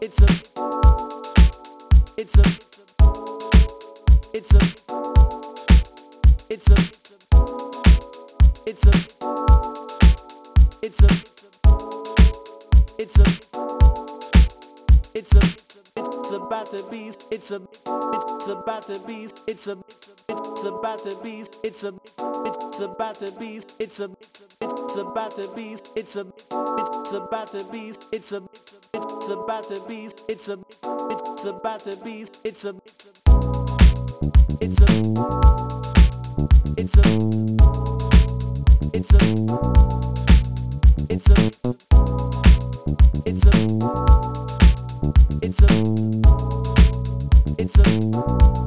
It's a. It's a. It's a. It's a. It's a. It's a. It's a. It's a. It's a. It's about to be. It's a. It's about to be. It's a. It's about to be. It's a. It's about to be. It's a. It's about to be. It's a. It's it's about to be, it's a, it's about to be, it's a, it's about to be, it's a, it's a, it's a, it's a, it's a, it's a, it's a, it's a.